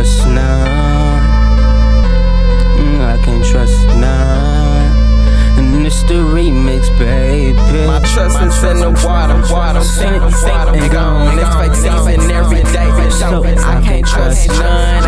trust now. Mm, I can't trust now. And it's the remix, baby. My trust is in the water, water, sink, sink, and gone. Expectations and every day, so I can't trust none.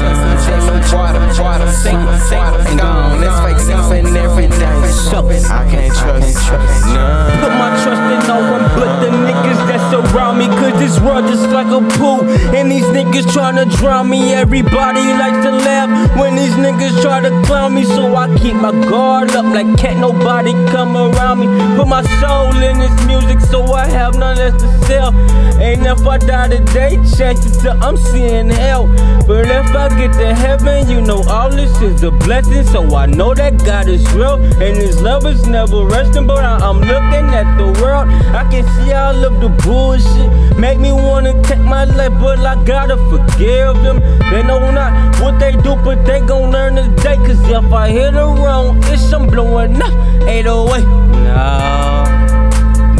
Trust in the water, water, sink, sink, and gone. Expectations every day, so I can't trust none. Put my trust in no one but the niggas that surround me. This world is like a pool. And these niggas tryna drown me. Everybody likes to laugh when these niggas try to clown me. So I keep my guard up like can't nobody come around me. Put my soul in this music so I have none less to sell. And if I die today, chances are I'm seeing hell. But if I get to heaven, you know all this is a blessing. So I know that God is real and His love is never resting. But I- I'm looking at the world, I can see all of the bullshit. Make me wanna take my life, but I gotta forgive them. They know not what they do, but they gon' learn today. Cause if I hit a wrong, it's I'm blowing up 808. No.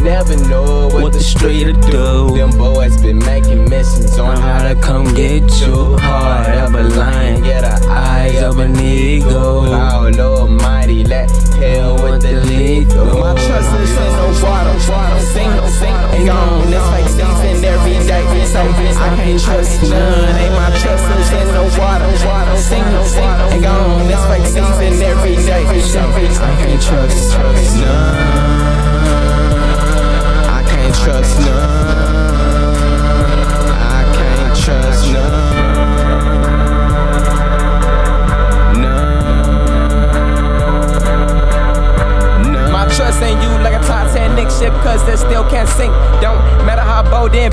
Never know what, What the the street to do. do. Them boys been making missions on how to come get you. Heart of a lion, get the eyes of an eagle. None. Ain't my trust is in the water, sing, sing, and gone. This fake season every day, I can't trust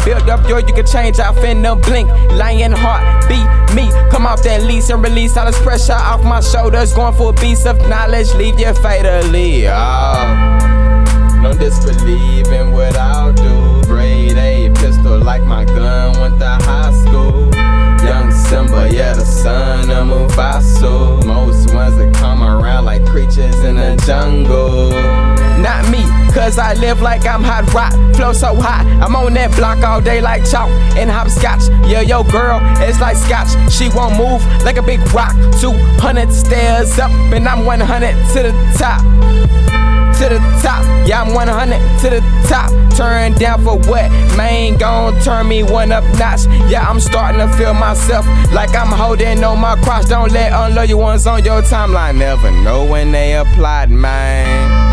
built up, yo, you can change off in a blink. Lion heart, beat me. Come off that lease and release all this pressure off my shoulders. Going for a piece of knowledge, leave you fatally. Oh. Don't disbelieve in what I'll do. Grade A pistol like my gun went to high school. Young Simba, yeah, the son of Mufasa. Most ones that come around like creatures in the jungle. Cause I live like I'm hot rock. Flow so hot, I'm on that block all day like chalk and hopscotch. Yeah, yo, girl, it's like scotch. She won't move like a big rock. 200 stairs up, and I'm 100 to the top to the top. Yeah, I'm 100 to the top. Turn down for what? Man, gon' turn me one up notch. Yeah, I'm starting to feel myself like I'm holding on my cross. Don't let unloyal ones on your timeline. Never know when they applied, man.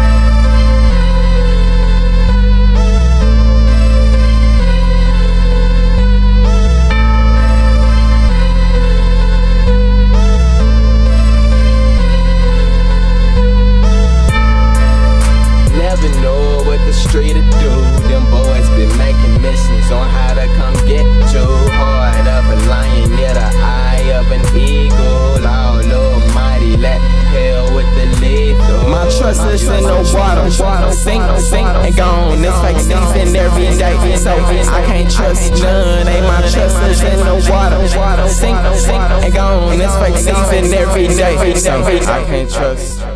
Is in the water, sink, sink, and gone. This fake season every day, so I can't trust none. Ain't my trust is in the water, water, sink, sink, and gone. This fake season every day, so I can't trust.